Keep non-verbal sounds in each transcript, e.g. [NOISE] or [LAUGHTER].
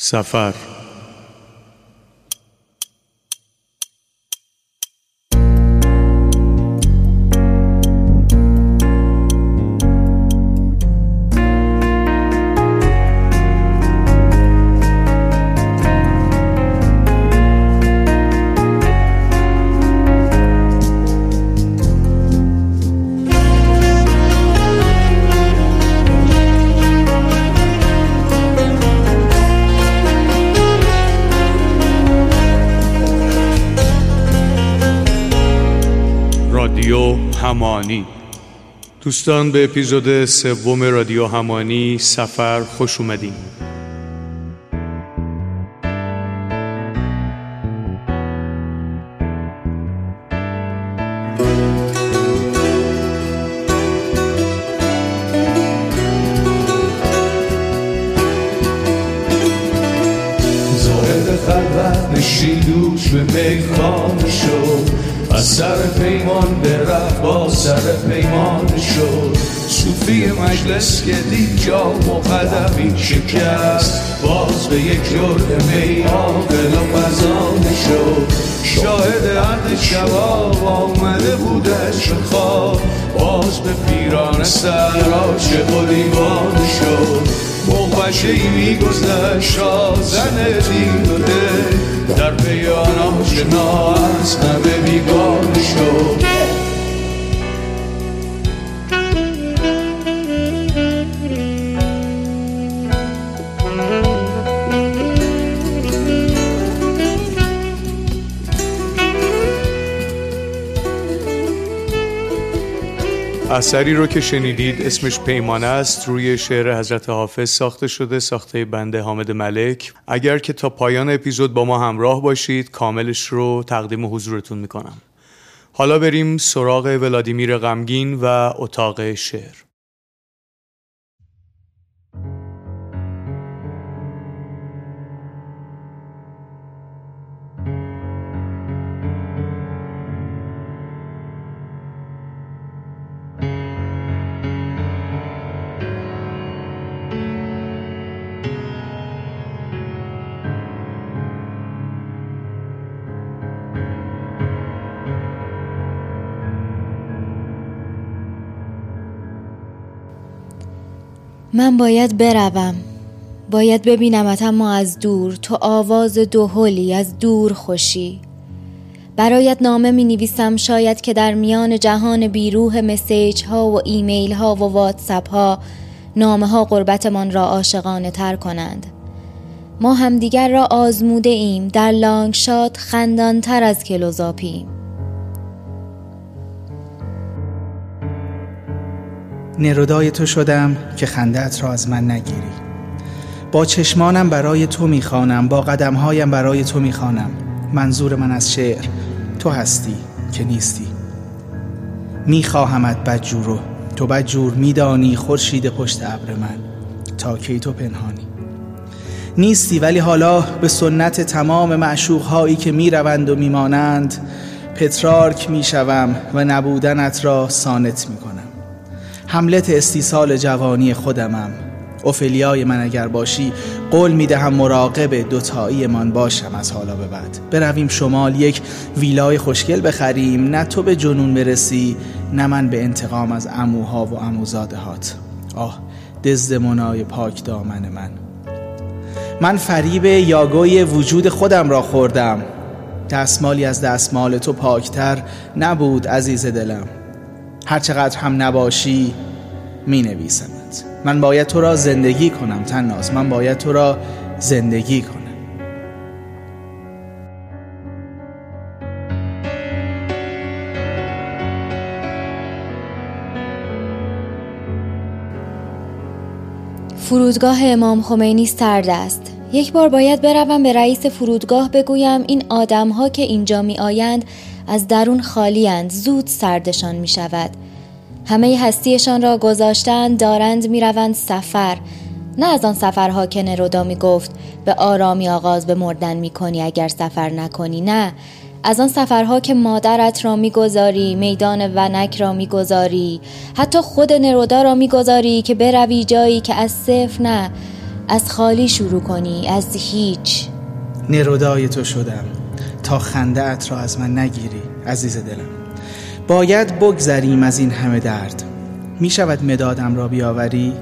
سفر. دوستان به اپیزود سوم رادیو همانی سفر خوش اومدین. شکست. باز به یک جرد می آقل و فزانه شد. شاهد عهد شباب آمده بودش خواب. باز به پیران سر عاشق و دیوانه شد. مقبشه ای میگذشت زن دین و دل. در پی آن آشنا از همه بیگانه اثری رو که شنیدید اسمش پیمانه است. روی شعر حضرت حافظ ساخته شده ساخته بنده حامد ملک. اگر که تا پایان اپیزود با ما همراه باشید کاملش رو تقدیم حضورتون می‌کنم. حالا بریم سراغ ولادیمیر غمگین و اتاق شعر. من باید بروم. باید ببینمت اما از دور. تو آواز دهلی از دور خوشی. برایت نامه می نویسم شاید که در میان جهان بیروح مسیج ها و ایمیل ها و واتساپ ها نامه ها قربتمان را عاشقانه تر کنند. ما همدیگر را آزموده ایم. در لانگشات خندان تر از کلوزاپیم. نرودای تو شدم که خندت را از من نگیری. با چشمانم برای تو می‌خوانم با قدمهایم برای تو می‌خوانم. منظور من از شعر تو هستی که نیستی. میخواهمت بدجورو تو بدجور میدانی خورشید پشت ابر من تا کی تو پنهانی. نیستی ولی حالا به سنت تمام معشوقهایی که می‌روند و میمانند پترارک می‌شوم و نبودنت را سانت می‌کنم. حملت استیصال جوانی خودمم. اوفلیای من اگر باشی قول می‌دهم مراقب دوتایی من باشم از حالا به بعد. برویم شمال یک ویلای خوشگل بخریم. نه تو به جنون برسی نه من به انتقام از اموها و اموزادهات آه دزد منای پاک دامن من. من فریب یاگوی وجود خودم را خوردم. دستمالی از دستمال تو پاکتر نبود عزیز دلم. هرچقدر هم نباشی می نویسمت من باید تو را زندگی کنم تناز. من باید تو را زندگی کنم. فرودگاه امام خمینی سرد است. یک بار باید بروم به رئیس فرودگاه بگویم این آدمها که اینجا می آیند از درون خالیند زود سردشان می شود همه هستیشان را گذاشتند دارند می روند سفر. نه از آن سفرها که نرودا می گفت به آرامی آغاز به مردن می کنی اگر سفر نکنی نه. از آن سفرها که مادرت را می‌گذاری میدان ونک را می‌گذاری حتی خود نرودا را می‌گذاری که بروی جایی که از صفر نه. از خالی شروع کنی از هیچ. نرودای تو شدم. تا خنده ات را از من نگیری عزیز دلم. باید بگذریم از این همه درد. می شود مدادم را بیاوری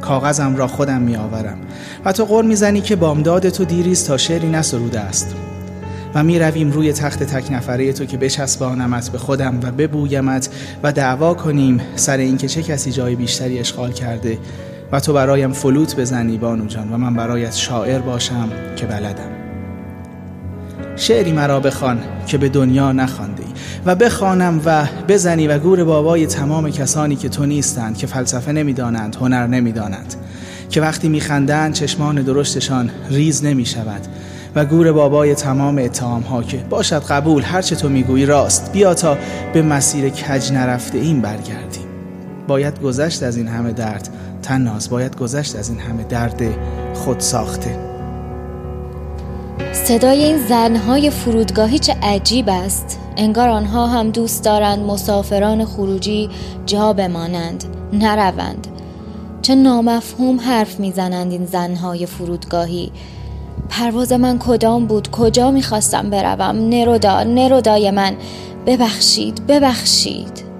کاغذم را خودم می آورم. و تو قول می‌زنی که بامداد تو دیریست تا شعری نسروده است. و می رویم روی تخت تک نفره تو که بچسبانمت به خودم و ببویمت و دعوا کنیم سر اینکه چه کسی جای بیشتری اشغال کرده و تو برایم فلوت بزنی بانو جان و من برایت شاعر باشم که بلدم. شعری مرا بخوان که به دنیا نخوانده و بخوانم و بزنی و گور بابای تمام کسانی که تو نیستند که فلسفه نمی‌دانند هنر نمی‌دانند. که وقتی میخندند چشمان درشتشان ریز نمی شود و گور بابای تمام اتهام ها که باشد قبول هرچه تو می‌گویی راست. بیا تا به مسیر کج نرفته این برگردیم. باید گذشت از این همه درد تناز باید گذشت از این همه درد خود ساخته. صدای این زنهای فرودگاهی چه عجیب است. انگار آنها هم دوست دارند مسافران خروجی جا بمانند نروند. چه نامفهوم حرف می‌زنند این زنهای فرودگاهی. پرواز من کدام بود؟ کجا می‌خواستم بروم؟ نرودا نرودای من. ببخشید ببخشید.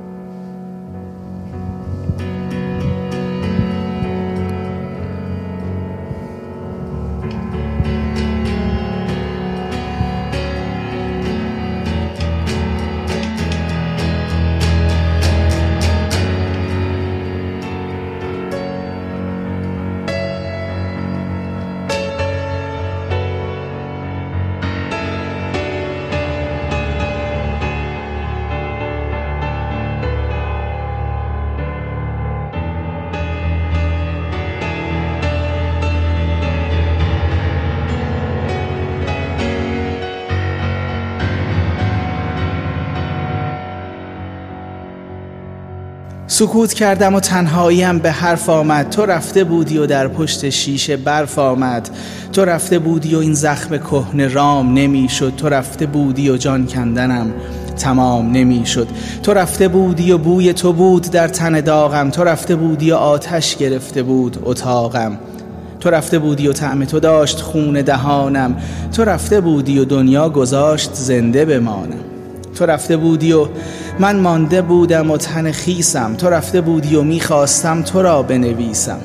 سکوت کردم و تنهاییم به حرف آمد. تو رفته بودی و در پشت شیشه برف آمد. تو رفته بودی و این زخم کهنه رام نمی‌شد. تو رفته بودی و جان کندنم تمام نمی‌شد. تو رفته بودی و بوی تو بود در تن داغم. تو رفته بودی و آتش گرفته بود اتاقم. تو رفته بودی و طعم تو داشت خون دهانم. تو رفته بودی و دنیا گذاشت زنده بمانم. تو رفته بودی و من مانده بودم و تن خیسم. تو رفته بودی و می‌خواستم تو را بنویسم.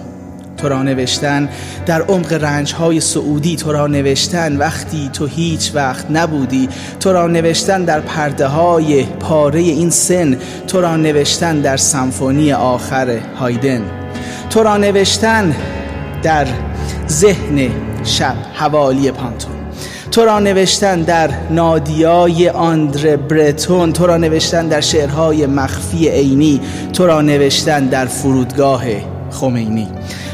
تو را نوشتن در عمق رنج های سعودی تو را نوشتن. وقتی تو هیچ وقت نبودی تو را نوشتن در پرده های پاره این سن. تو را نوشتن در سمفونی آخر هایدن. تو را نوشتن در ذهن شب حوالی پانتون. تو را نوشتن در نادیای آندر برتون تو را نوشتن در شعرهای مخفی عینی تو را نوشتن در فرودگاه خمینی.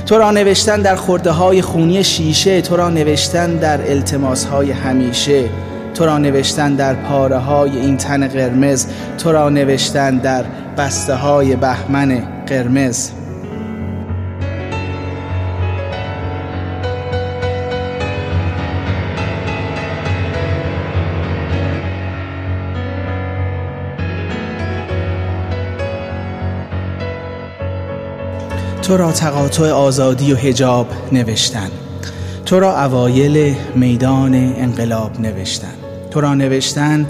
تو را نوشتن در خورده های خونی شیشه تو را نوشتن در التماس های همیشه. تو را نوشتن در پاره های این تن قرمز تو را نوشتن در بسته های بهمن قرمز. تو را تقاطع آزادی و هجاب نوشتن. تو را اوایل میدان انقلاب نوشتن. تو را نوشتن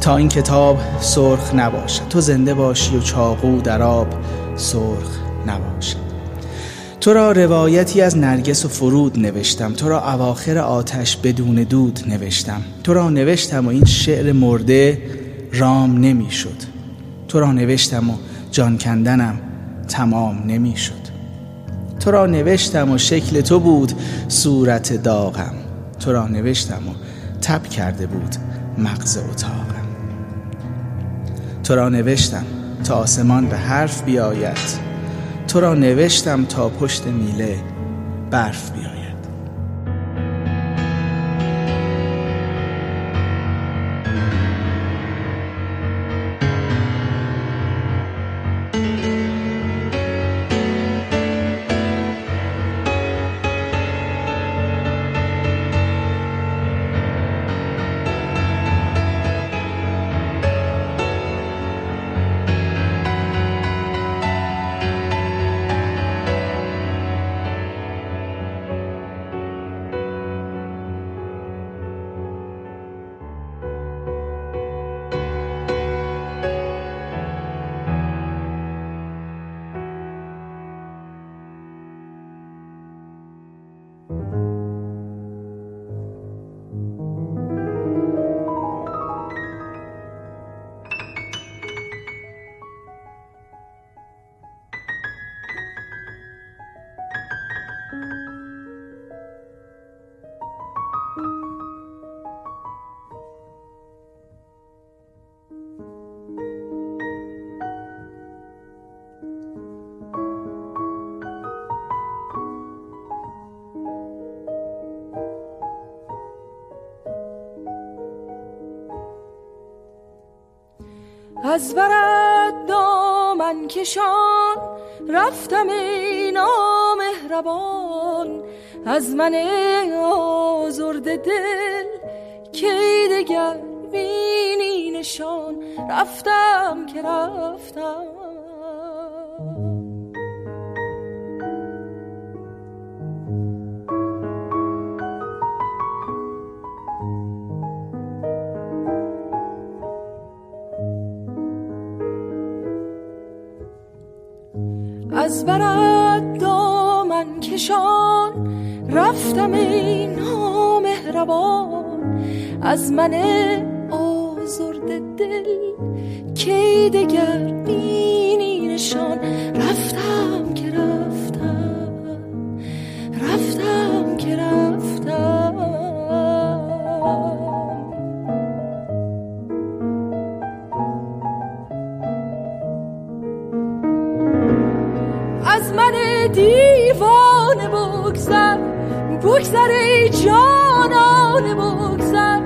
تا این کتاب سرخ نباشد. تو زنده باشی و چاقو در آب سرخ نباشد. تو را روایتی از نرگس و فرود نوشتم. تو را اواخر آتش بدون دود نوشتم. تو را نوشتم و این شعر مرده رام نمی‌شد. تو را نوشتم و جان کندنم تمام نمی‌شد. تو را نوشتم و شکل تو بود صورت داغم. تو را نوشتم و تب کرده بود مغز اتاقم. تو را نوشتم تا آسمان به حرف بیاید. تو را نوشتم تا پشت میله برف بیاید. از برد دامن کشان رفتم ای نامهربان. از من آزرد دل کی دگر بینی نشان. رفتم که رفتم. از برد دامن کشان رفتم این نامهربان. از من آزرد دل کی دگر بینی نشان؟ بگذر ای جانان بگذر.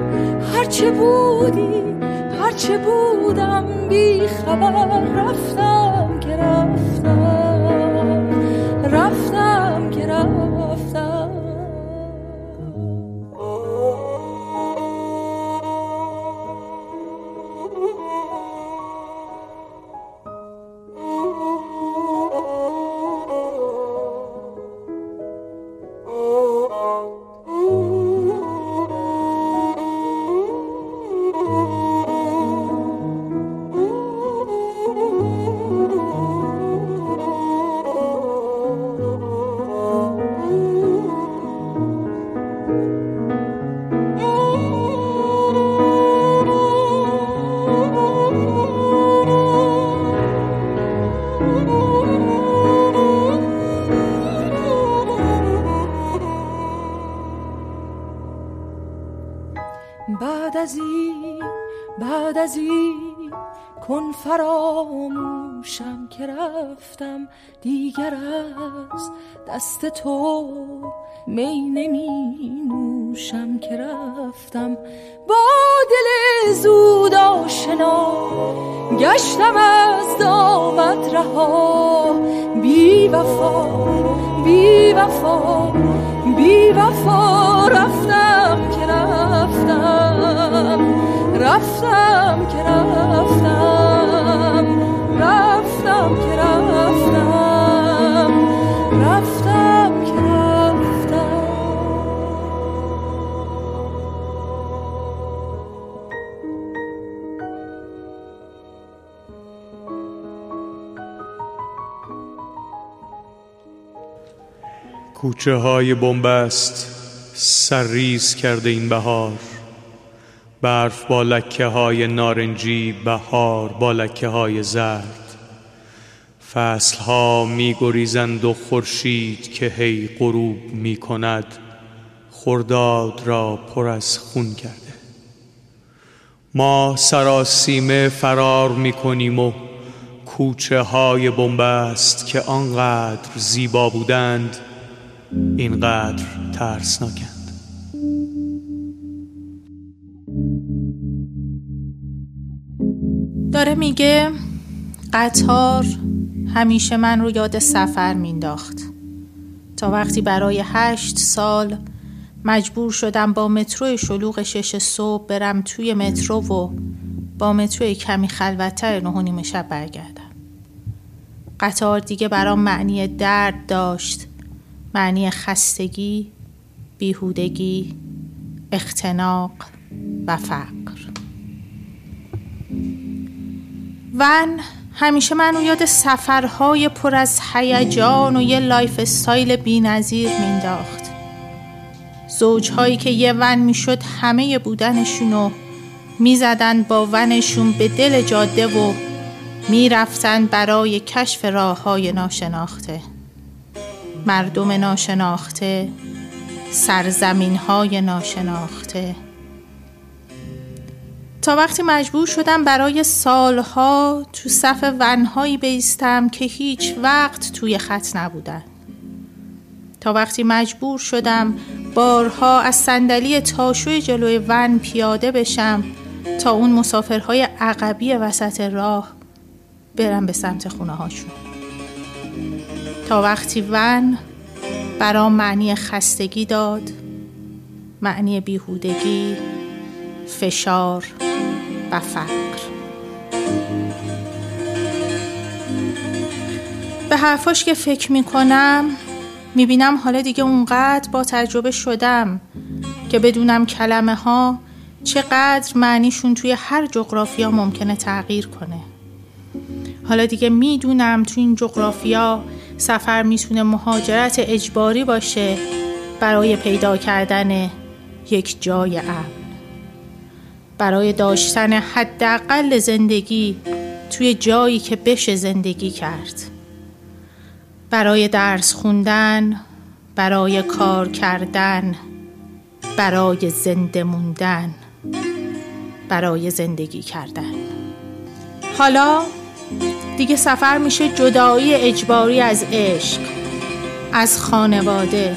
هرچه بودی هرچه بودم بی خبر رفتم. که رفتم دیگر از دست تو می نمی نوشم که رفتم. با دل زود آشنا گشتم از دامت رها. بی وفا بی وفا بی وفا رفتم که رفتم. رفتم که رفتم. کوچه های بنبست سرریز کرده این بهار. برف با لکه های نارنجی بهار با لکه های زرد. فصل ها می گریزند و خورشید که هی غروب می کند خرداد را پر از خون کرده. ما سراسیمه فرار می کنیم و کوچه های بنبست که آنقدر زیبا بودند اینقدر ترسناکند. داره میگه قطار همیشه من رو یاد سفر مینداخت تا وقتی برای هشت سال مجبور شدم با مترو شلوغ شش صبح برم توی مترو و با مترو کمی خلوتتر نه نیم شب برگردم. قطار دیگه برام معنی درد داشت. معنی خستگی بیهودگی اختناق و فقر. ون همیشه منو یاد سفرهای پر از هیجان و یه lifestyle بی‌نظیر مینداخت زوجهایی که یه ون می‌شد همه بودنشونو می‌زدن با ونشون به دل جاده و می‌رفتن برای کشف راه های ناشناخته. مردم ناشناخته سرزمین های ناشناخته. تا وقتی مجبور شدم برای سالها تو صف ونهایی بیستم که هیچ وقت توی خط نبودن. تا وقتی مجبور شدم بارها از صندلی تاشوی جلوی ون پیاده بشم تا اون مسافرهای عقبی وسط راه برم به سمت خونه هاشون تا وقتی ون برام معنی خستگی داد معنی بیهودگی فشار و فقر. به حرفاش که فکر می‌کنم می‌بینم حالا دیگه اونقدر با تجربه شدم که بدونم کلمه ها چقدر معنیشون توی هر جغرافیا ممکنه تغییر کنه. حالا دیگه می‌دونم توی این جغرافیا سفر می‌تونه مهاجرت اجباری باشه برای پیدا کردن یک جای امن برای داشتن حداقل زندگی توی جایی که بشه زندگی کرد. برای درس خوندن برای کار کردن برای زنده موندن برای زندگی کردن. حالا دیگه سفر میشه جدایی اجباری از عشق از خانواده.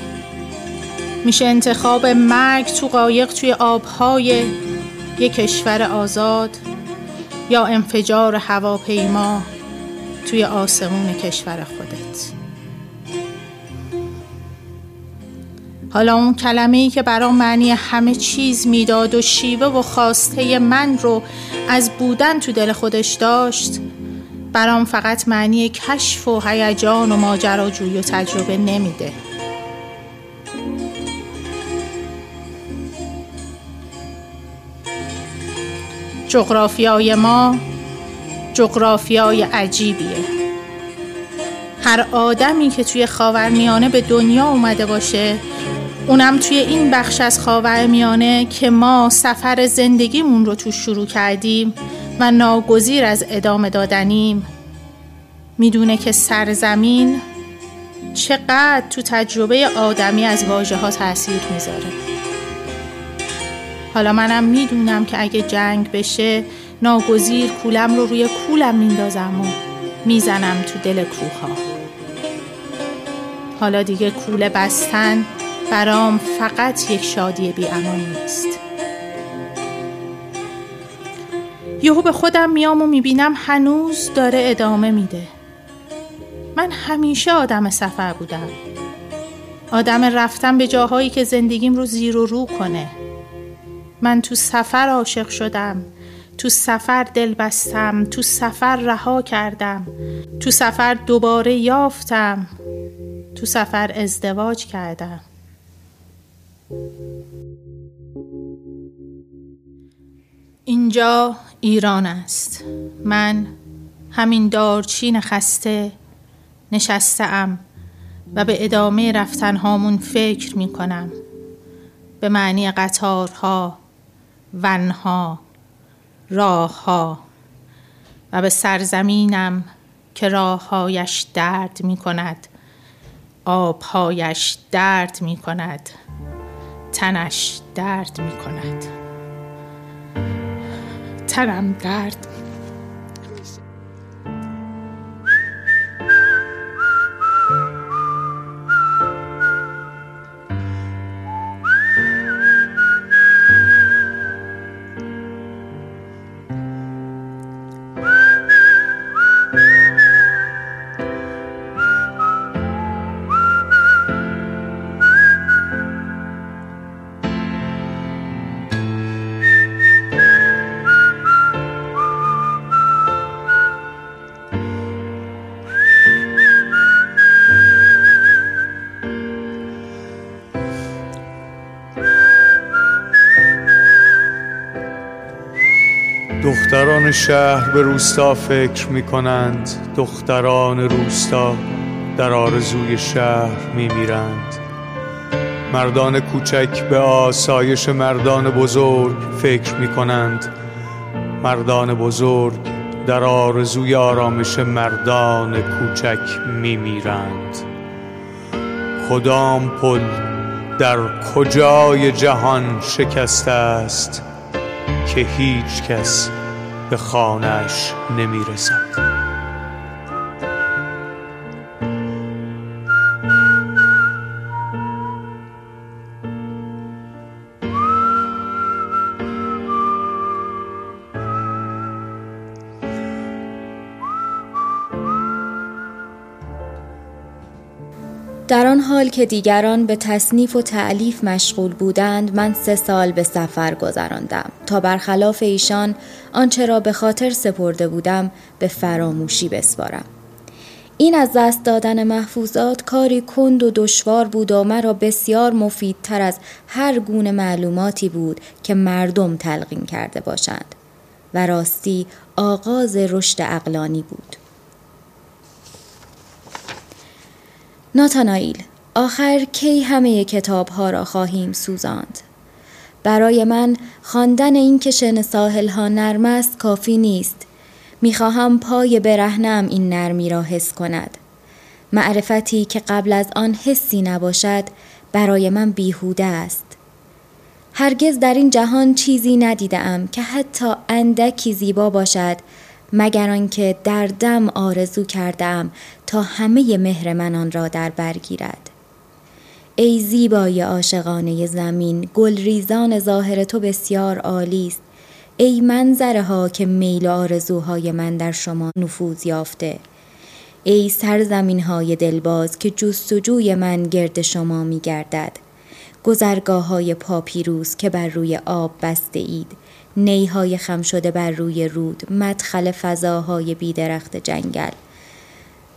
میشه انتخاب مرگ تو قایق توی آبهای یک کشور آزاد یا انفجار هواپیما توی آسمون کشور خودت. حالا اون کلمه ای که برام معنی همه چیز می‌داد و شیوه و خواسته من رو از بودن تو دل خودش داشت برام فقط معنی کشف و هیجان و ماجراجویی و تجربه نمیده. جغرافیای ما جغرافیای عجیبیه. هر آدمی که توی خاورمیانه به دنیا اومده باشه اونم توی این بخش از خاورمیانه که ما سفر زندگیمون رو تو شروع کردیم و ناگزیر از ادامه دادنیم می‌دونه که سرزمین چقدر تو تجربه آدمی از واژه ها تاثیر می‌ذاره. حالا منم می‌دونم که اگه جنگ بشه ناگزیر کولم رو روی کولم میندازم و می‌زنم تو دل کوه ها حالا دیگه کوله بستن برام فقط یک شادی بی امان نیست. یهو به خودم میام و می‌بینم هنوز داره ادامه میده. من همیشه آدم سفر بودم. آدم رفتم به جاهایی که زندگیم رو زیر و رو کنه. من تو سفر عاشق شدم تو سفر دل بستم تو سفر رها کردم تو سفر دوباره یافتم تو سفر ازدواج کردم. اینجا ایران است. من همین دارچین خسته نشستم و به ادامه رفتن هامون فکر می کنم به معنی قطارها ونها راهها و به سرزمینم که راههایش درد می کند آبهایش درد می کند تنش درد می کند. تنم درد شهر به روستا فکر می کنند دختران روستا در آرزوی شهر می میرند مردان کوچک به آسایش مردان بزرگ فکر می کنند مردان بزرگ در آرزوی آرامش مردان کوچک می میرند کدام پل در کجای جهان شکسته است که هیچ کس به خانهش نمی رسد. آن حال که دیگران به تصنیف و تعلیف مشغول بودند من سه سال به سفر گذراندم. تا برخلاف ایشان آنچه را به خاطر سپرده بودم به فراموشی بسپارم. این از دست دادن محفوظات کاری کند و دشوار بود و مرا بسیار مفیدتر از هر گونه معلوماتی بود که مردم تلقین کرده باشند. و راستی آغاز رشد اقلانی بود. ناتانائیل آخر کی همه کتاب ها را خواهیم سوزاند؟ برای من خواندن این که شن ساحل ها نرم است کافی نیست. می‌خواهم پای برهنم این نرمی را حس کند. معرفتی که قبل از آن حسی نباشد برای من بیهوده است. هرگز در این جهان چیزی ندیدم که حتی اندکی زیبا باشد مگر آنکه در دم آرزو کردم تا همه مهر من آن را در برگیرد ای زیبای عاشقانه زمین گل ریزان ظاهر تو بسیار عالی است. ای منظره ها که میل و آرزوهای من در شما نفوذ یافته. ای سرزمین های دلباز که جستجوی من گرد شما می گردد. گذرگاه های پاپیروس که بر روی آب بسته اید. نیهای خم شده بر روی رود مدخل فضاهای بیدرخت جنگل.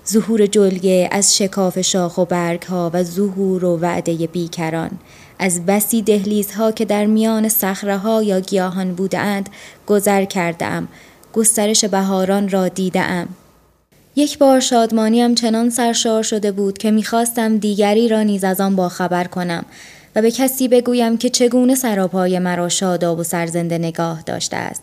ظهور جلگه از شکاف شاخ و برگ ها و ظهور و وعده بیکران. از بسی دهلیزها که در میان صخره یا گیاهان بودند گذر کردم گسترش بهاران را دیدم یک بار شادمانیم چنان سرشار شده بود که می‌خواستم دیگری را نیز از آن باخبر کنم. و به کسی بگویم که چگونه سراپای مرا شاداب و سرزنده نگاه داشته است.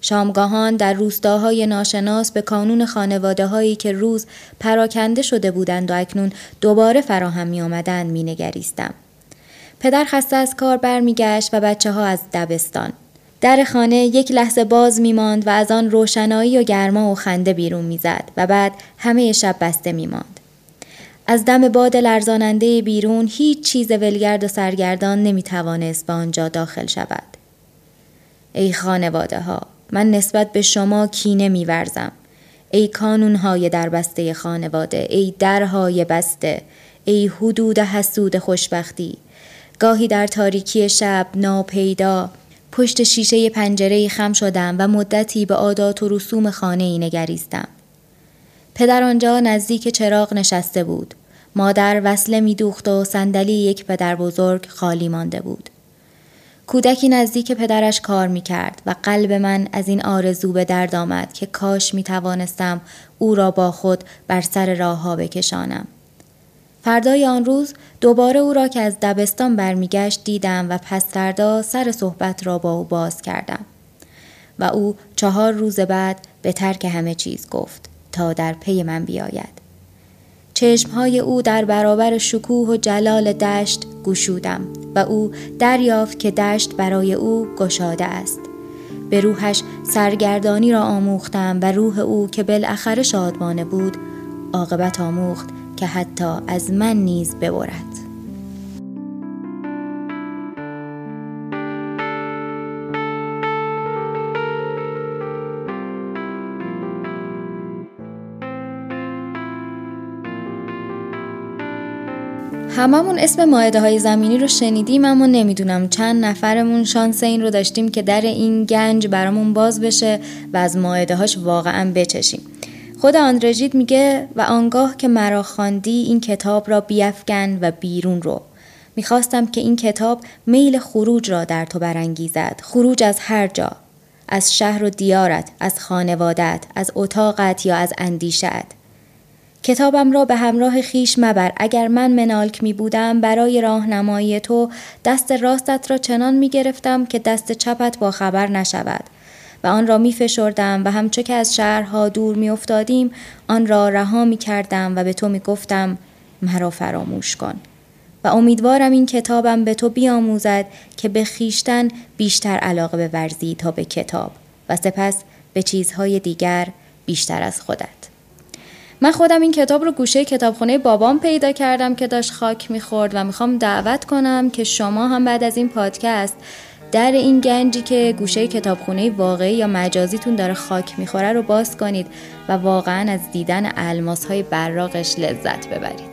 شامگاهان در روستاهای ناشناس به کانون خانواده هایی که روز پراکنده شده بودند و اکنون دوباره فراهم می آمدند می نگریستم. پدر خسته از کار برمیگشت و بچه ها از دبستان. در خانه یک لحظه باز می ماند و از آن روشنایی و گرما و خنده بیرون می‌زد و بعد همه شب بسته می ماند. از دم باد لرزاننده بیرون هیچ چیز ولگرد و سرگردان نمی توانست به آنجا داخل شود. ای خانواده ها من نسبت به شما کینه میورزم. ای کانونهای در بسته خانواده ای درهای بسته ای حدود حسود خوشبختی. گاهی در تاریکی شب ناپیدا پشت شیشه پنجره خم شدم و مدتی به عادات و رسوم خانه ای نگریستم. پدر آنجا نزدیک چراغ نشسته بود. مادر وصله می دوخت و صندلی یک پدر بزرگ خالی مانده بود. کودکی نزدیک پدرش کار می کرد و قلب من از این آرزو به درد آمد که کاش می توانستم او را با خود بر سر راه ها بکشانم. فردای آن روز دوباره او را که از دبستان برمیگشت دیدم و پس فردا سر صحبت را با او باز کردم. و او چهار روز بعد به ترک همه چیز گفت تا در پی من بیاید. چشمهای او در برابر شکوه و جلال دشت گشودم و او دریافت که دشت برای او گشاده است. به روحش سرگردانی را آموختم و روح او که بالاخره شادمانه بود عاقبت آموخت که حتی از من نیز ببرد. هممون اسم ماعده های زمینی رو شنیدیم اما نمی‌دونم چند نفرمون شانس این رو داشتیم که در این گنج برامون باز بشه و از ماعده هاش واقعا بچشیم. خود آندرژید میگه و آنگاه که مرا خواندی این کتاب را بیافکن و بیرون رو. می‌خواستم که این کتاب میل خروج را در تو برانگیزد. خروج از هر جا از شهر و دیارت از خانوادت از اتاقت یا از اندیشت کتابم را به همراه خیش مبر. اگر من منالک می بودم برای راهنمایی تو دست راستت را چنان می گرفتم که دست چپت با خبر نشود. و آن را می فشردم و همچو که از شهرها دور می افتادیم آن را رها می کردم و به تو می گفتم مرا فراموش کن. و امیدوارم این کتابم به تو بیاموزد که به خیشتن بیشتر علاقه به ورزی تا به کتاب و سپس به چیزهای دیگر بیشتر از خودت. من خودم این کتاب رو گوشه کتابخونه بابام پیدا کردم که داشت خاک می‌خورد و می‌خوام دعوت کنم که شما هم بعد از این پادکست در این گنجی که گوشه کتابخونه واقعی یا مجازیتون داره خاک می‌خوره رو باز کنید و واقعا از دیدن علماس های براغش لذت ببرید.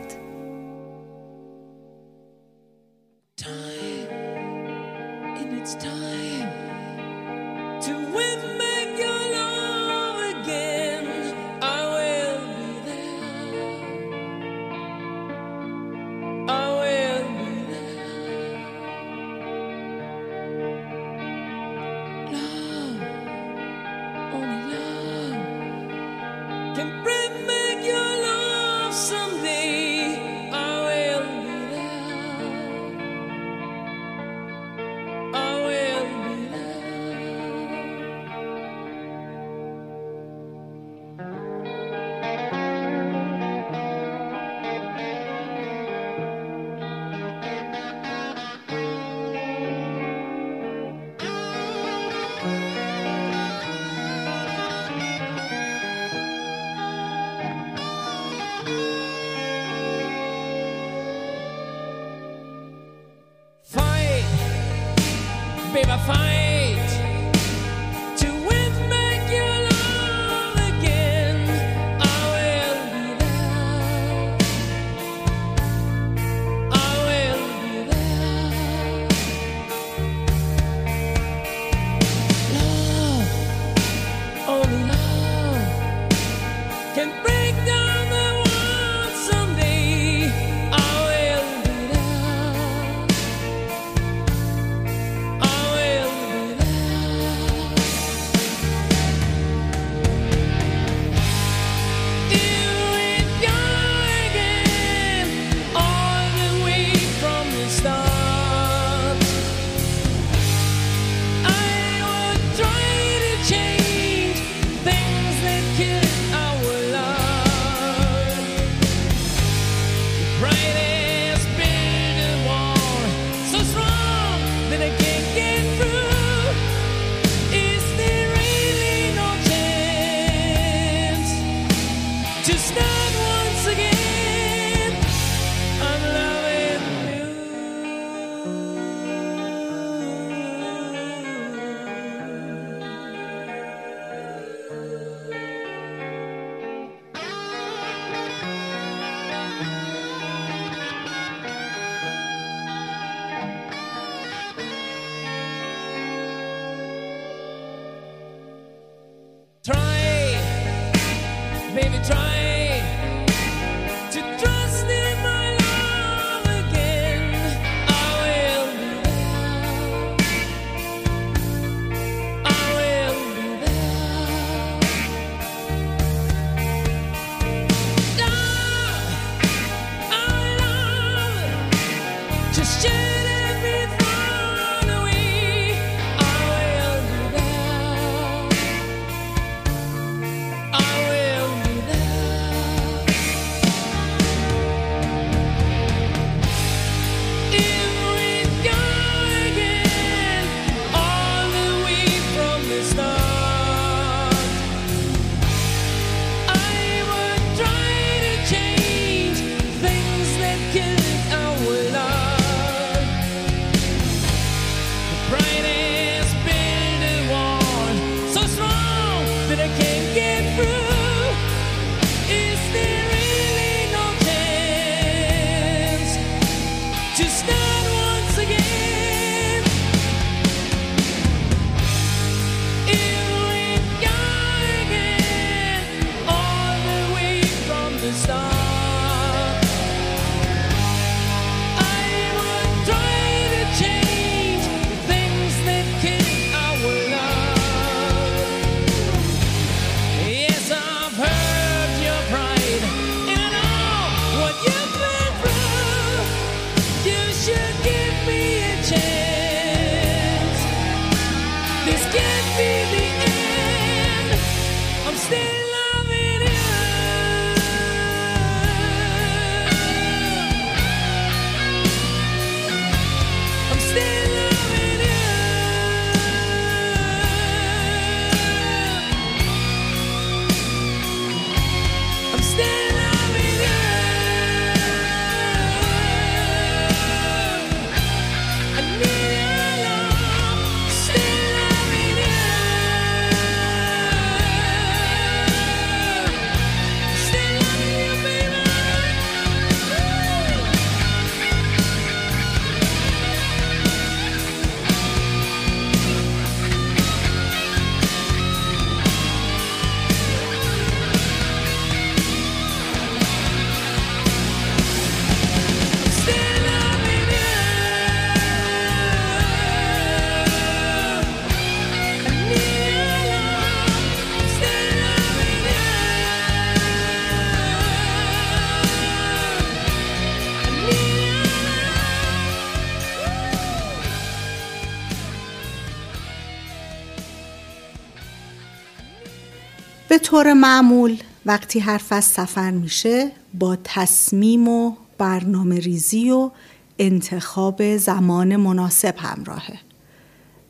طور معمول وقتی حرف از سفر میشه با تصمیم و برنامه ریزی و انتخاب زمان مناسب همراهه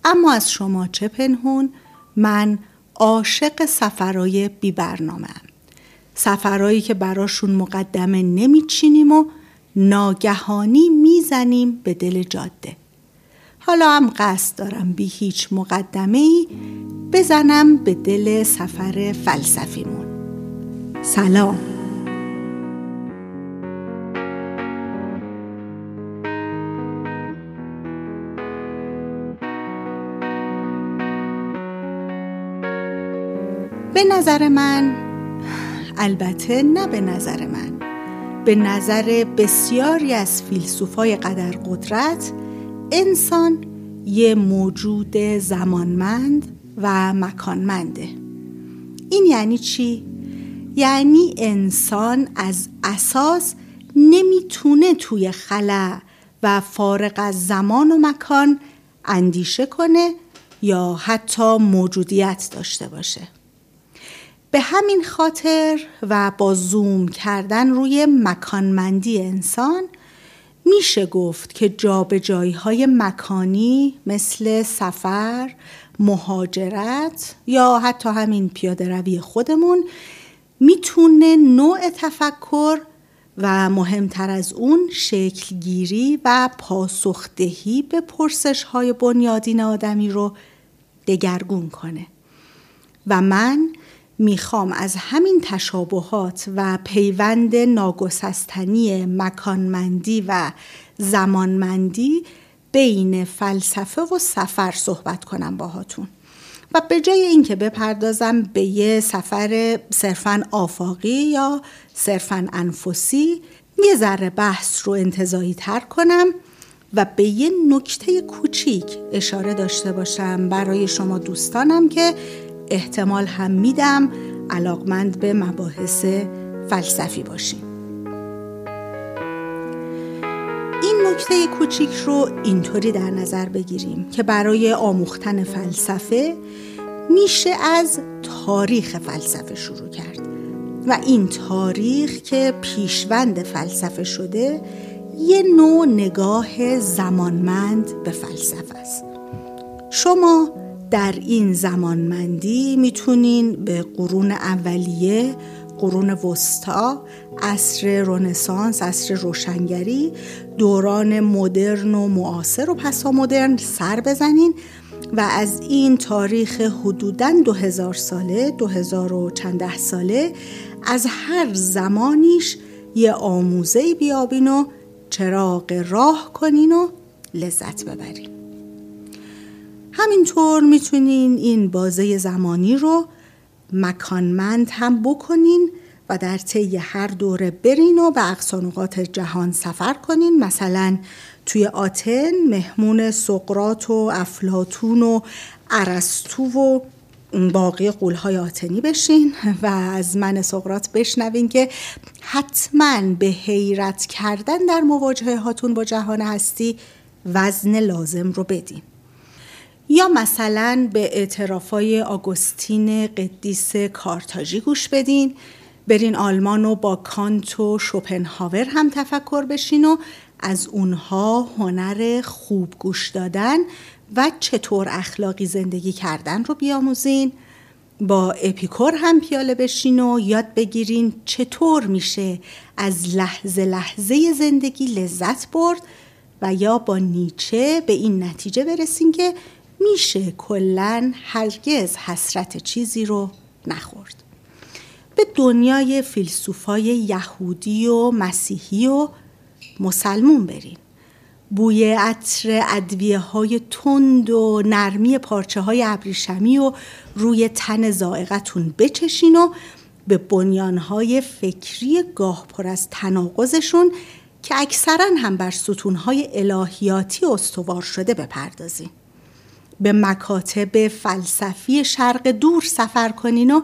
اما از شما چه پنهون من عاشق سفرهای بی برنامه هم. سفرهایی که براشون مقدمه نمیچینیم و ناگهانی می‌زنیم به دل جاده حالا هم قصد دارم بی هیچ مقدمه ای بزنم به دل سفر فلسفیمون. سلام. به نظر من البته نه به نظر من به نظر بسیاری از فیلسوفای قدر قدرت انسان یه موجود زمانمند و مکانمنده این یعنی چی؟ یعنی انسان از اساس نمی‌تونه توی خلا و فارغ از زمان و مکان اندیشه کنه یا حتی موجودیت داشته باشه به همین خاطر و با زوم کردن روی مکانمندی انسان میشه گفت که جابجایی های مکانی مثل سفر، مهاجرت یا حتی همین پیاده روی خودمون می‌تونه نوع تفکر و مهمتر از اون شکلگیری و پاسخدهی به پرسش های بنیادین آدمی رو دگرگون کنه. و من می‌خوام از همین تشابهات و پیوند ناگسستنی مکانمندی و زمانمندی بین فلسفه و سفر صحبت کنم باهاتون. و به جای اینکه بپردازم به یه سفر صرفا آفاقی یا صرفا انفسی یه ذره بحث رو انتظایی تر کنم و به یه نکته کوچیک اشاره داشته باشم برای شما دوستانم که احتمال هم میدم علاقمند به مباحث فلسفی باشیم. نکته کوچیک رو اینطوری در نظر بگیریم که برای آموختن فلسفه میشه از تاریخ فلسفه شروع کرد و این تاریخ که پیشوند فلسفه شده یه نوع نگاه زمانمند به فلسفه است. شما در این زمانمندی می‌تونین به قرون اولیه قرون وسطا عصر رنسانس عصر روشنگری دوران مدرن و معاصر و پسا مدرن سر بزنین و از این تاریخ حدوداً دو هزار ساله دو هزار و چند ده ساله از هر زمانیش یه آموزه بیابین و چراغ راه کنین و لذت ببرین. همینطور می‌تونین این بازه زمانی رو مکانمند هم بکنین و در طی هر دوره برین و به اقصانقات جهان سفر کنین. مثلا توی آتن مهمون سقرات و افلاتون و ارسطو و باقی قولهای آتنی بشین [LAUGHS] و از من سقرات بشنوین که حتما به حیرت کردن در مواجهه هاتون با جهان هستی وزن لازم رو بدین. یا مثلا به اعترافای آگوستین قدیس کارتاژی گوش بدین. برین آلمان و با کانت و شوپنهاور هم تفکر بشین و از اونها هنر خوب گوش دادن و چطور اخلاقی زندگی کردن رو بیاموزین. با اپیکور هم پیاله بشین و یاد بگیرین چطور میشه از لحظه لحظه زندگی لذت برد و یا با نیچه به این نتیجه برسین که میشه کلا هرگز حسرت چیزی رو نخورد. به دنیای فیلسوفای یهودی و مسیحی و مسلمون برین. بوی عطر ادویه های تند و نرمی پارچه های ابریشمی و روی تن زائقتون بچشین و به بنیانهای فکری گاه پر از تناقضشون که اکثرا هم بر ستونهای الهیاتی استوار شده بپردازین. به مکاتب فلسفی شرق دور سفر کنین و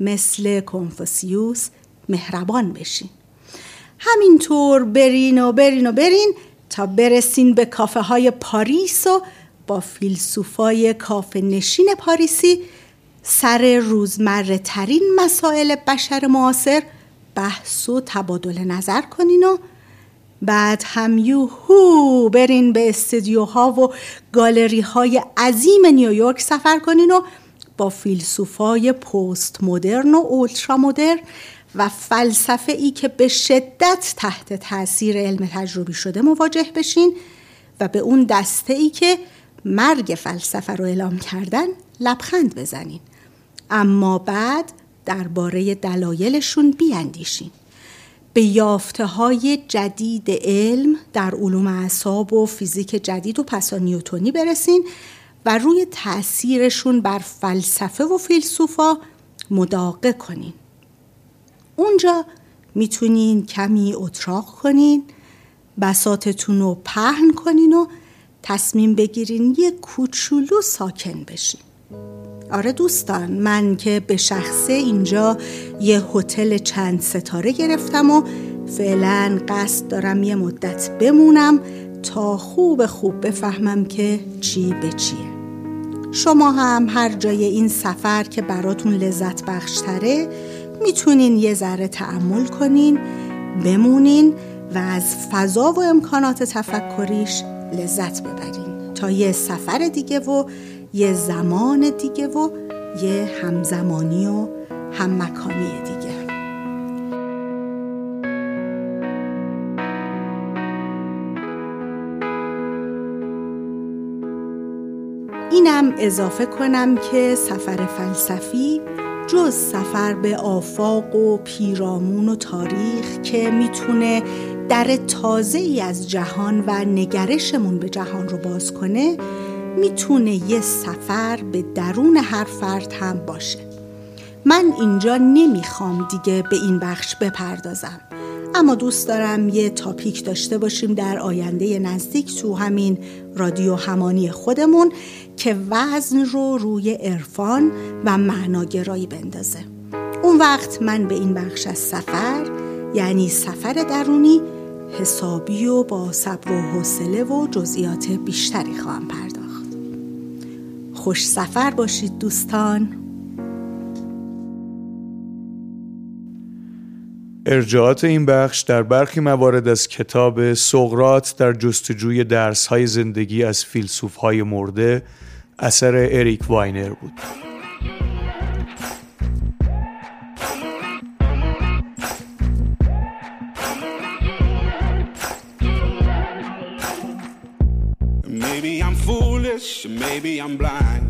مثل کنفوسیوس مهربان بشین. همینطور برین و برین و برین تا برسین به کافه های پاریس و با فیلسوفای کافه نشین پاریسی سر روزمره ترین مسائل بشر معاصر بحث و تبادل نظر کنین و بعد هم یوهو برین به استدیوها و گالری های عظیم نیویورک سفر کنین و با فیلسوفای پست مدرن و اولترا مدرن و فلسفه ای که به شدت تحت تاثیر علم تجربی شده مواجه بشین و به اون دسته ای که مرگ فلسفه رو اعلام کردن لبخند بزنین. اما بعد درباره دلایلشون بیاندیشین. به یافته های جدید علم در علوم اعصاب و فیزیک جدید و پسا نیوتونی برسین و روی تاثیرشون بر فلسفه و فیلسوفا مداقه کنین. اونجا می‌تونین کمی اتراق کنین بساتتون رو پهن کنین و تصمیم بگیرین یه کوچولو ساکن بشین. آره دوستان من که به شخصه اینجا یه هتل چند ستاره گرفتم و فعلا قصد دارم یه مدت بمونم تا خوب خوب بفهمم که چی به چیه. شما هم هر جای این سفر که براتون لذت بخشتره می‌تونین یه ذره تعمل کنین بمونین و از فضا و امکانات تفکریش لذت ببرین. تا یه سفر دیگه و یه زمان دیگه و یه همزمانی و هم مکانی دیگه. اینم اضافه کنم که سفر فلسفی جز سفر به آفاق و پیرامون و تاریخ که می‌تونه در تازه ای از جهان و نگرشمون به جهان رو باز کنه می‌تونه یه سفر به درون هر فرد هم باشه. من اینجا نمی‌خوام دیگه به این بخش بپردازم. اما دوست دارم یه تاپیک داشته باشیم در آینده نزدیک تو همین رادیو همانی خودمون که وزن رو روی عرفان و معناگرایی بندازه. اون وقت من به این بخش از سفر یعنی سفر درونی حسابی و با صبر و حوصله و جزئیات بیشتری خواهم پرداخت. خوش سفر باشید دوستان. ارجاعات این بخش در برخی موارد از کتاب سقرات در جستجوی درسهای زندگی از فیلسوفهای مرده اثر اریک واینر بود. foolish, maybe I'm blind.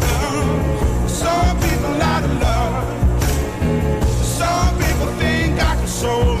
soul.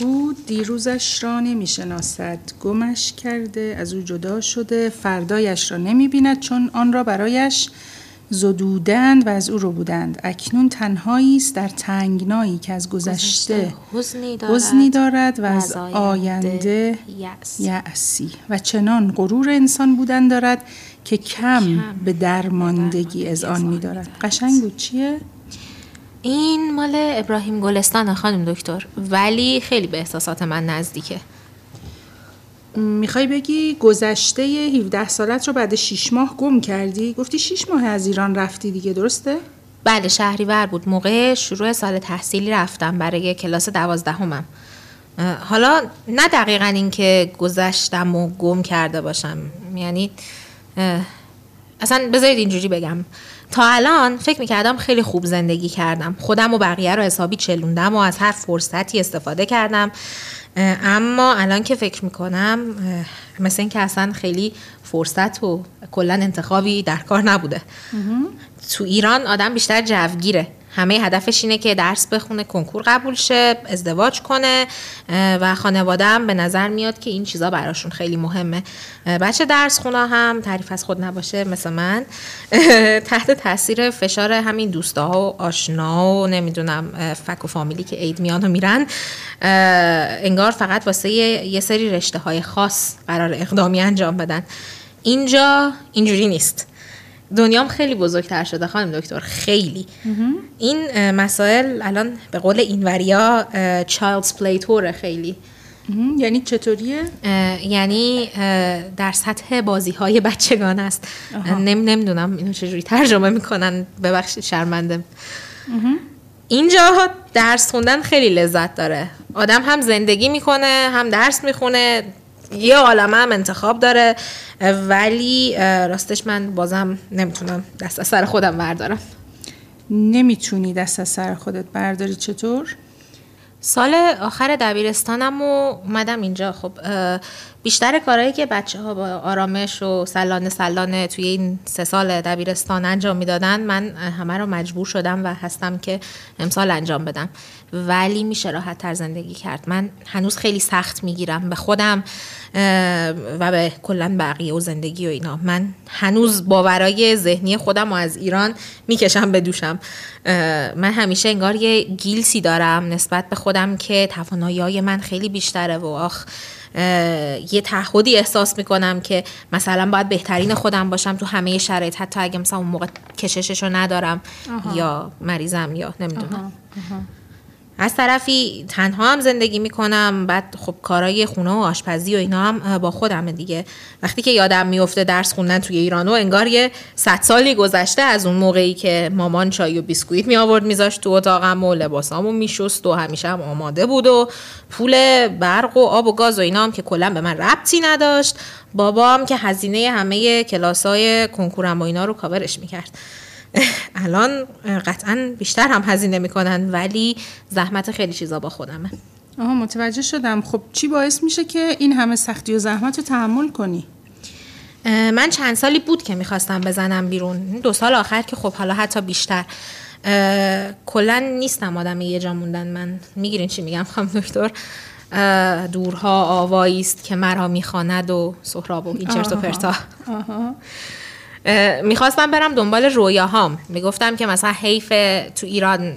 او دیروزش را نمی‌شناسد. گمش کرده از او جدا شده فردایش را نمی‌بیند چون آن را برایش زدودند و از او رو بودند. اکنون تنهایی است در تنگنایی که از گذشته حزنی دارد, حزنی دارد و از آینده. یأسی. و چنان غرور انسان بودن دارد که کم به درماندگی از آن می دارد قشنگ بود چیه؟ این مال ابراهیم گلستان خانم دکتر ولی خیلی به احساسات من نزدیکه. می‌خوای بگی گذشته 17 سالت رو بعد 6 ماه گم کردی؟ گفتی 6 ماه از ایران رفتی دیگه درسته؟ بله شهریور بود. موقع شروع سال تحصیلی رفتم برای کلاس دوازدهمم. حالا نه دقیقا این که گذشتم و گم کرده باشم. یعنی اصلا بذارید اینجوری بگم. تا الان فکر می‌کردم خیلی خوب زندگی کردم. خودم و بقیه رو حسابی چلوندم و از هر فرصتی استفاده کردم. اما الان که فکر می‌کنم مثل این که اصلا خیلی فرصت و کلا انتخابی در کار نبوده. تو ایران آدم بیشتر جوگیره. همه هدفش اینه که درس بخونه کنکور قبول شه ازدواج کنه و خانواده هم به نظر میاد که این چیزا براشون خیلی مهمه. بچه درس خونا هم تعریف از خود نباشه مثل من. [LAUGHS] تحت تاثیر فشار همین دوستا و آشنا و نمی‌دونم فک و فامیلی که عید میان و میرن انگار فقط واسه یه سری رشته های خاص قرار اقدامی انجام بدن. اینجا اینجوری نیست. دنیام خیلی بزرگتر شده خانم دکتر خیلی. این مسائل الان به قول اینوریا چایلدز پلی توره خیلی. یعنی چطوریه؟ اه، یعنی اه، در سطح بازی های بچگان است. نم نمی‌دونم اینو چجوری ترجمه می‌کنن. ببخشید شرمنده. اینجا درس خوندن خیلی لذت داره. آدم هم زندگی می‌کنه هم درس می‌خونه. یه عالمه هم انتخاب داره ولی راستش من بازم نمی‌تونم دست از سر خودم بردارم. نمی‌تونی دست از سر خودت برداری چطور؟ سال آخر دبیرستانم و اومدم اینجا. خب بیشتر کارهایی که بچه ها با آرامش و سلانه سلانه توی این سه سال دبیرستان انجام می‌دادن من همه رو مجبور شدم و هستم که امسال انجام بدم. ولی میشه راحت تر زندگی کرد. من هنوز خیلی سخت می‌گیرم به خودم و به کلا بقیه و زندگی و اینا. من هنوز باورای ذهنی خودم و از ایران می‌کشم به دوشم. من همیشه انگار یه گیلسی دارم نسبت به خودم که توانایی من خیلی بیشتره و آخ یه تعهدی احساس می‌کنم که مثلا باید بهترین خودم باشم تو همه شرایط. حتی اگه مثلا اون موقع کشششو ندارم یا مریضم یا نمی‌دونم. از طرفی تنها هم زندگی می‌کنم بعد خب کارای خونه و آشپزی و اینا هم با خودمه دیگه. وقتی که یادم میفته درس خوندن توی ایران و انگار یه صد سالی گذشته از اون موقعی که مامان چای و بیسکویت می آورد میذاشت تو اتاقم و لباسامو میشست و همیشه هم آماده بود و پول برق و آب و گاز و اینا هم که کلا به من ربطی نداشت. بابام که هزینه همه کلاسای کنکورم و اینا رو کاورش می‌کرد. [LAUGHS] الان قطعا بیشتر هم هزینه می‌کنن ولی زحمت خیلی چیزا با خودمه. آها متوجه شدم. خب چی باعث میشه که این همه سختی و زحمت رو تحمل کنی؟ من چند سالی بود که می‌خواستم بزنم بیرون. دو سال آخر که خب حالا حتی بیشتر. کلا نیستم آدم یه جا موندن. من می‌گیرین چی میگم خانم دکتر؟ دورها آوایی است که مرا می‌خواند و سهراب و این چرت و پرتا. آها. اه، می‌خواستم برم دنبال رویاهام. می‌گفتم که مثلا حیف تو ایران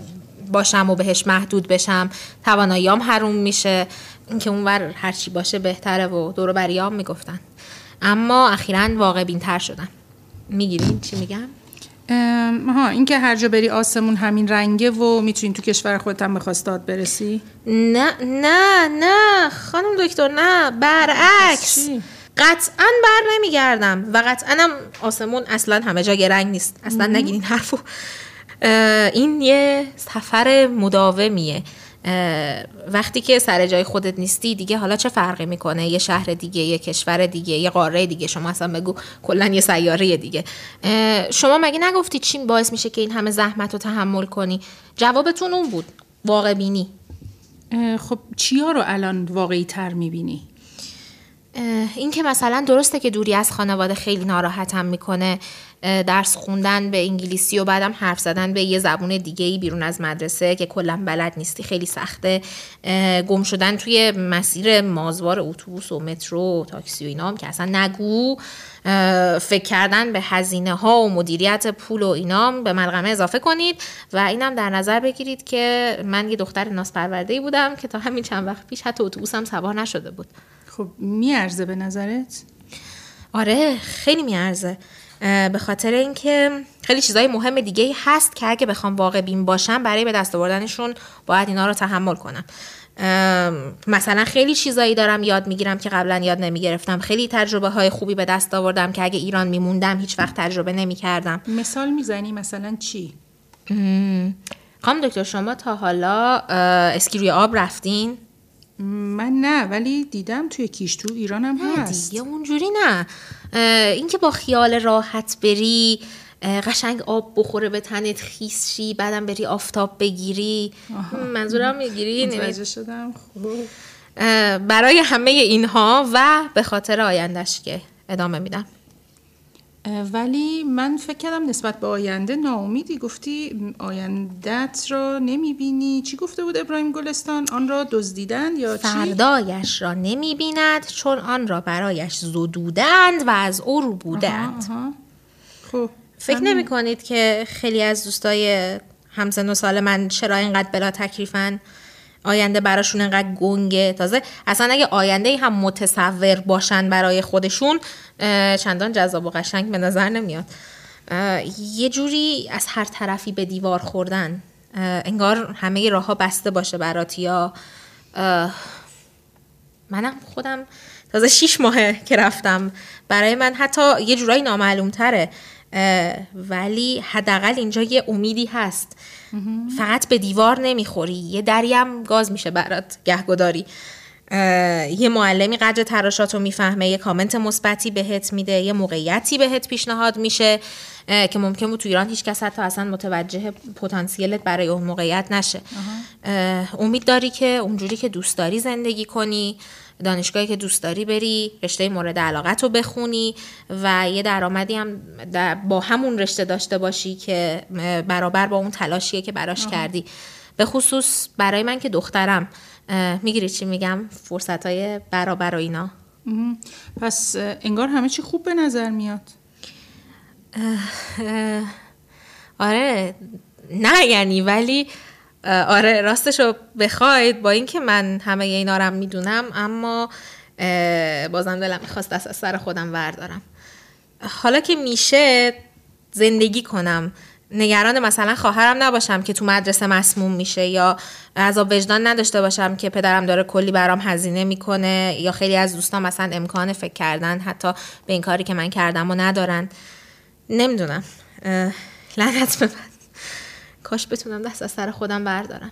باشم و بهش محدود بشم. تواناییام حروم میشه. اینکه اونور هرچی باشه بهتره و دور بریام می‌گفتن. اما اخیرا واقع بینتر شدم. می‌گیرین چی میگم؟ ام، آها این که هر جا بری آسمون همین رنگه و می‌تونی تو کشور خودت هم به خواستات برسی؟ نه نه نه خانم دکتر نه برعکس. چی؟ قطعا بر نمیگردم و قطعا هم آسمون اصلا همه جا رنگ نیست. اصلا نگین حرفو. اه، این یه سفر مداومیه. وقتی که سر جای خودت نیستی دیگه حالا چه فرقی می‌کنه؟ یه شهر دیگه یه کشور دیگه یه قاره دیگه. شما اصلا بگو کلا یه سیاره دیگه. شما مگه نگفتی چی باعث میشه که این همه زحمت رو تحمل کنی؟ جوابتون اون بود. واقع بینی. خب چیا رو الان واقعی تر می‌بینی؟ این که مثلا درسته که دوری از خانواده خیلی ناراحتم می‌کنه درس خوندن به انگلیسی و بعدم حرف زدن به یه زبون دیگه ای بیرون از مدرسه که کلا بلد نیستی خیلی سخته. گم شدن توی مسیر مازوار اتوبوس و مترو و تاکسی و اینام که اصلا نگو. فکر کردن به هزینه ها و مدیریت پول و اینام به ملغمه اضافه کنید و اینم در نظر بگیرید که من یه دختر ناس ای بودم که تا همین چند وقت پیش حتی اتوبوسم سوار نشده بود. خب میارزه به نظرت؟ آره خیلی میارزه به خاطر اینکه خیلی چیزای مهم دیگه هست که اگه بخوام واقع بین باشم برای به دست آوردنشون باید اینا رو تحمل کنم مثلا خیلی چیزایی دارم یاد می‌گیرم که قبلا یاد نمی‌گرفتم خیلی تجربه های خوبی به دست آوردم که اگه ایران میموندم هیچ وقت تجربه نمی‌کردم مثال می‌زنی مثلا چی؟ خانم دکتر شما تا حالا اسکی روی آب رفتین؟ من نه ولی دیدم توی کیش تو ایرانم هست. دیگه اونجوری نه. اینکه با خیال راحت بری قشنگ آب بخوره به تنت خیس شی بعدم بری آفتاب بگیری. منظورم می‌گیری؟ شدم. برای همه اینها و به خاطر آیندهش که ادامه میدم. ولی من فکر کردم نسبت به آینده ناامیدی. گفتی آیندت را نمی‌بینی. چی گفته بود ابراهیم گلستان؟ آن را دزدیدند یا چی؟ فردایش را نمی‌بیند چون آن را برایش زدودند و از او رو بودند. خب فکر نمی کنید که خیلی از دوستای همسن و سال من چرا اینقدر بلا تکریفن آینده براشون انقدر گنگه. تازه اصلا اگه آینده هم متصور باشن برای خودشون چندان جذاب و قشنگ به نظر نمیاد. یه جوری از هر طرفی به دیوار خوردن. انگار همه راه ها بسته باشه برات یا منم خودم تازه شیش ماهه که رفتم. برای من حتی یه جورایی نامعلوم تره ولی حداقل اینجا یه امیدی هست. فقط به دیوار نمی‌خوری. یه دریم گاز میشه برات. گهگداری. یه معلمی قدر تراشات رو می‌فهمه. یه کامنت مثبتی بهت میده. یه موقعیتی بهت پیشنهاد میشه که ممکن بود تو ایران هیچ کس حتی اصلا متوجه پتانسیلت برای اون موقعیت نشه. امید داری که اونجوری که دوست داری زندگی کنی. دانشگاهی که دوست داری بری رشته مورد علاقت رو بخونی و یه درآمدی هم با همون رشته داشته باشی که برابر با اون تلاشیه که براش کردی. به خصوص برای من که دخترم می‌گیری چی میگم؟ فرصت های برابر و اینا. پس انگار همه چی خوب به نظر میاد. آره نه یعنی ولی آره راستش رو بخواید با اینکه من همه اینا رو می‌دونم اما بازم دلم می‌خواست دست از سر خودم وردارم. حالا که میشه زندگی کنم. نگران مثلا خواهرم نباشم که تو مدرسه مسموم میشه یا عذاب وجدان نداشته باشم که پدرم داره کلی برام هزینه می‌کنه یا خیلی از دوستان مثلا امکان فکر کردن حتی به این کاری که من کردم و ندارن. نمی‌دونم. لعنت به کاش بتونم دست از سر خودم بردارم.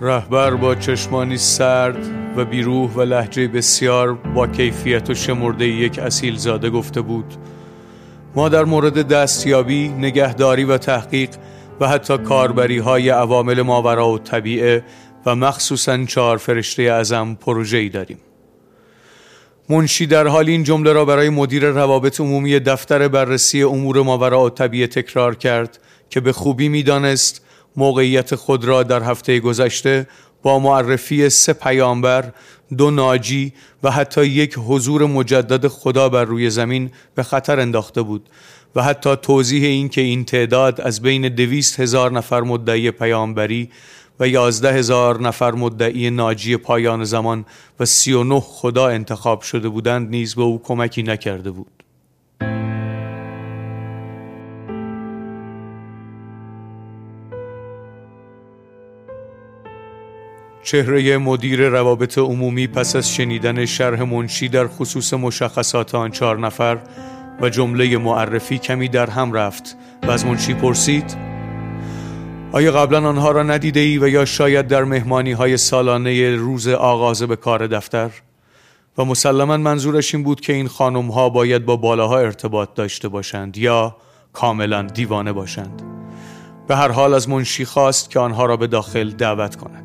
رهبر با چشمانی سرد و بیروح و لحجه بسیار با کیفیت و شمرده یک اصیل زاده گفته بود ما در مورد دستیابی، نگهداری و تحقیق و حتی کاربری های عوامل ماورا و طبیعه و مخصوصا چهار فرشته اعظم پروژه ای داریم. منشی در حال این جمله را برای مدیر روابط عمومی دفتر بررسی امور ماورا و طبیعه تکرار کرد که به خوبی می‌دانست موقعیت خود را در هفته گذشته با معرفی سه پیامبر دو ناجی و حتی یک حضور مجدد خدا بر روی زمین به خطر انداخته بود و حتی توضیح این که این تعداد از بین دویست هزار نفر مدعی پیامبری و یازده هزار نفر مدعی ناجی پایان زمان و سی و نه خدا انتخاب شده بودند نیز به او کمکی نکرده بود. چهره مدیر روابط عمومی پس از شنیدن شرح منشی در خصوص مشخصات آن چهار نفر و جمله معرفی کمی در هم رفت و از منشی پرسید آیا قبلا آنها را ندیده ای و یا شاید در مهمانی های سالانه روز آغاز به کار دفتر؟ و مسلما منظورش این بود که این خانم ها باید با بالاها ارتباط داشته باشند یا کاملا دیوانه باشند به هر حال از منشی خواست که آنها را به داخل دعوت کند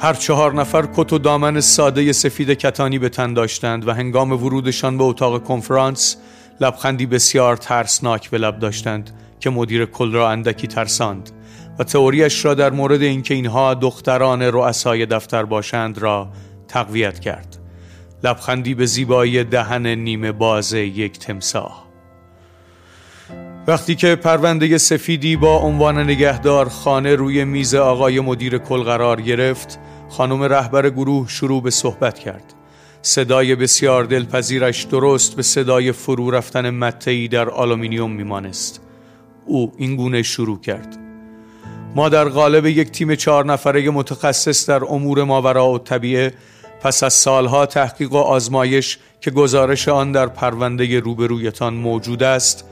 هر چهار نفر کت و دامن ساده سفید کتانی به تن داشتند و هنگام ورودشان به اتاق کنفرانس لبخندی بسیار ترسناک به لب داشتند که مدیر کل را اندکی ترساند و تئوریش را در مورد اینکه اینها دختران رؤسای دفتر باشند را تقویت کرد. لبخندی به زیبایی دهن نیمه باز یک تمساه وقتی که پرونده سفیدی با عنوان نگهدار خانه روی میز آقای مدیر کل قرار گرفت خانم رهبر گروه شروع به صحبت کرد. صدای بسیار دلپذیرش درست به صدای فرو رفتن مته‌ای در آلومینیوم میمانست. او این گونه شروع کرد. ما در قالب یک تیم چهار نفره متخصص در امور ماوراءالطبیعه پس از سالها تحقیق و آزمایش که گزارش آن در پرونده روبرویتان موجود است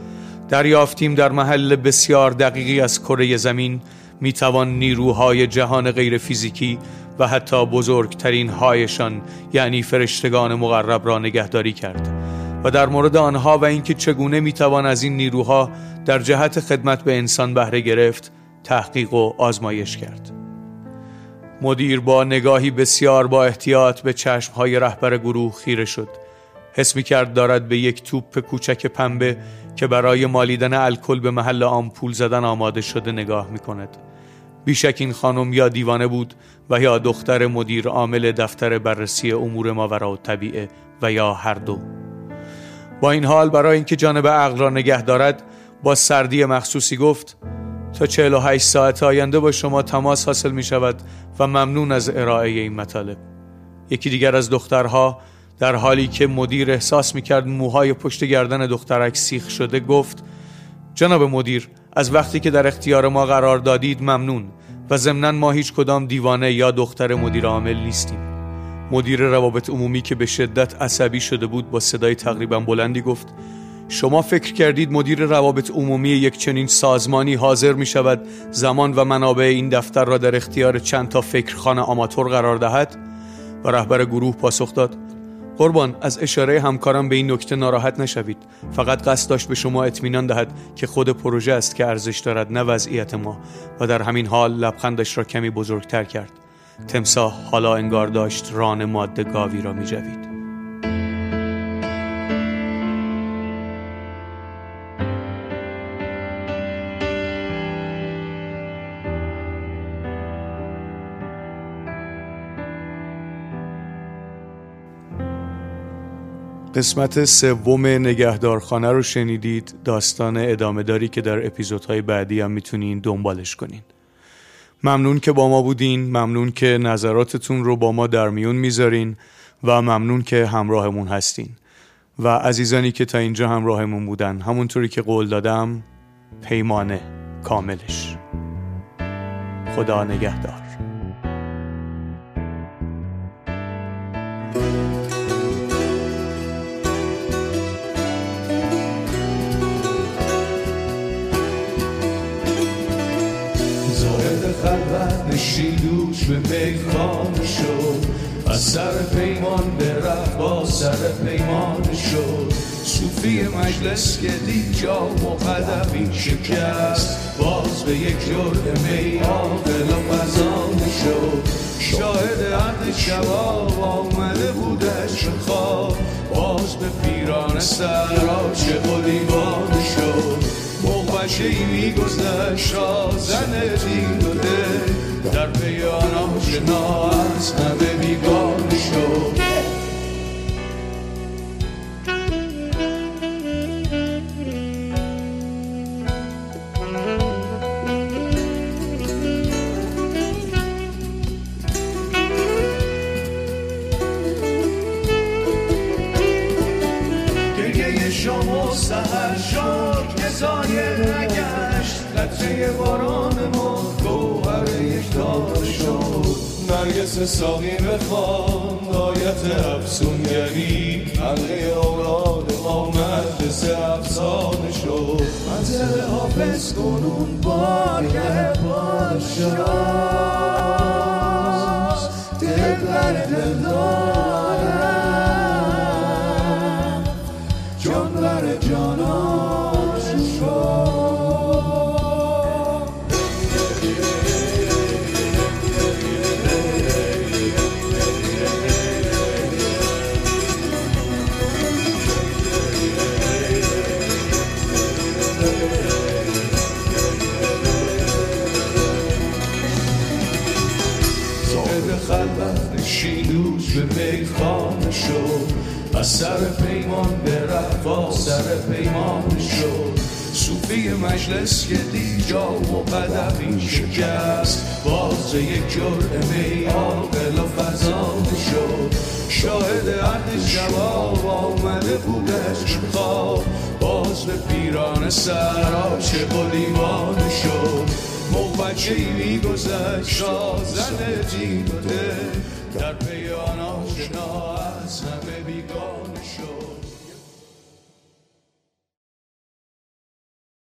دریافتیم در محل بسیار دقیقی از کره زمین می توان نیروهای جهان غیر فیزیکی و حتی بزرگترین هایشان یعنی فرشتگان مقرب را نگهداری کرد. و در مورد آنها و اینکه چگونه می توان از این نیروها در جهت خدمت به انسان بهره گرفت تحقیق و آزمایش کرد. مدیر با نگاهی بسیار با احتیاط به چشمهای رهبر گروه خیره شد. حس می کرد دارد به یک توپ کوچک پنبه که برای مالیدن الکل به محل آمپول زدن آماده شده نگاه می کند بیشک این خانم یا دیوانه بود و یا دختر مدیر عامل دفتر بررسی امور ماورا و طبیعه و یا هر دو. با این حال برای اینکه جانب عقل را نگه دارد با سردی مخصوصی گفت تا 48 ساعت آینده با شما تماس حاصل می شود و ممنون از ارائه این مطالب. یکی دیگر از دخترها در حالی که مدیر احساس می کرد موهای پشت گردن دخترک سیخ شده گفت جناب مدیر از وقتی که در اختیار ما قرار دادید ممنون و ضمنا ما هیچ کدام دیوانه یا دختر مدیر عامل نیستیم مدیر روابط عمومی که به شدت عصبی شده بود با صدای تقریبا بلندی گفت شما فکر کردید مدیر روابط عمومی یک چنین سازمانی حاضر می شود زمان و منابع این دفتر را در اختیار چند تا فکرخانه آماتور قرار دهد؟ و رهبر گروه پاسخ داد قربان از اشاره همکارم به این نکته ناراحت نشوید. فقط قصد داشت به شما اطمینان دهد که خود پروژه است که ارزش دارد نه وضعیت ما. و در همین حال لبخندش را کمی بزرگتر کرد. تمساح حالا انگار داشت ران ماده گاوی را می قسمت سوم نگهدارخانه رو شنیدید. داستان ادامه داری که در اپیزودهای بعدی هم می‌تونین دنبالش کنین. ممنون که با ما بودین. ممنون که نظراتتون رو با ما در میون می‌ذارین و ممنون که همراهمون هستین. و عزیزانی که تا اینجا همراهمون بودن همونطوری که قول دادم پیمانه کاملش. خدا نگهدار. دوش به میخان شد. از سر پیمان برفت با سر پیمان شد. صوفی مجلس که دید جا و قدمی شکست. باز به یک جرد می آقل و مزان شد. شاهد عهد شباب آمده بودش خواب. باز به پیران سر چه و دیوان شد. مغبشه ای میگذشت زن دین و دل. در پی آشنا از همه بیگان شد ساقی بخوان آیت افسونگری حلقه اولاد ما مجلس افسانه شد. منزل حافظ کنون بارگه پادشاست از سر پیمان برفت با سر پیمان شد. صوفی مجلس که دی جا و قدمی شکست. باز یک جرعه می عاقل و شد. شاهد عهد جواب آمده بودش خواب. باز به پیران سر عاشق و دیوانه شد. موبچه ای میگذشت؟ شازن دل در